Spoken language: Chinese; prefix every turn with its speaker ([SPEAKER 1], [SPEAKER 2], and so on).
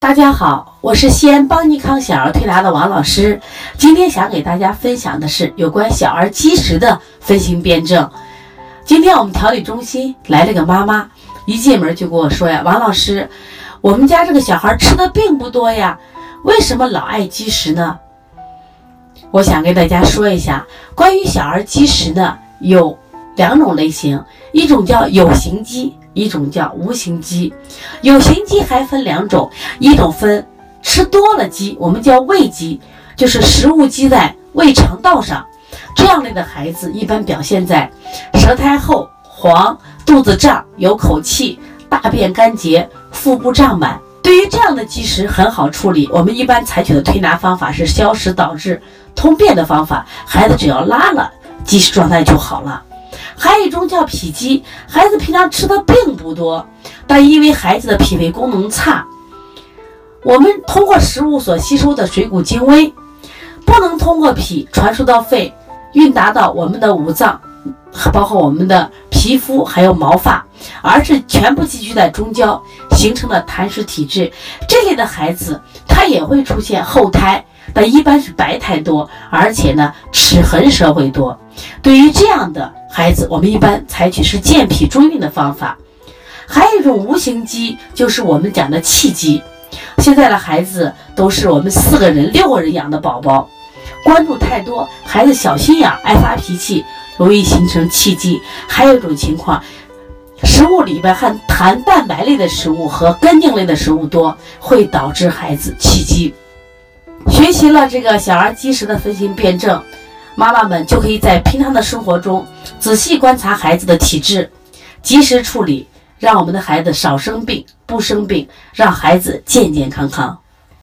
[SPEAKER 1] 大家好，我是西安邦尼康小儿推拿的王老师。今天想给大家分享的是有关小儿积食的分型辩证。今天我们调理中心来了个妈妈，一进门就跟我说呀：“王老师，我们家这个小孩吃的并不多呀，为什么老爱积食呢？”我想跟大家说一下，关于小儿积食呢，有两种类型，一种叫有形积。一种叫无形积，有形积还分两种，一种分吃多了积，我们叫胃积，就是食物积在胃肠道上，这样类的孩子一般表现在舌苔厚、黄、肚子胀、有口气、大便干结、腹部胀满。对于这样的积食很好处理，我们一般采取的推拿方法是消食导滞、通便的方法，孩子只要拉了，积食状态就好了。还有一种叫脾积，孩子平常吃的并不多，但因为孩子的脾胃功能差，我们通过食物所吸收的水谷精微，不能通过脾传输到肺，运达到我们的五脏，包括我们的皮肤还有毛发，而是全部积聚在中焦，形成了痰湿体质。这类的孩子，他也会出现厚胎，但一般是白胎多，而且呢齿痕舌会多。对于这样的孩子，我们一般采取是健脾助运的方法。还有一种无形积，就是我们讲的气积。现在的孩子都是我们四个人、六个人养的宝宝，关注太多，孩子小心眼、爱发脾气，容易形成气积。还有一种情况，食物里边含含蛋白类的食物和根茎类的食物多，会导致孩子气机。学习了这个小儿积食的分型辩证。妈妈们就可以在平常的生活中仔细观察孩子的体质，及时处理，让我们的孩子少生病、不生病，让孩子健健康康。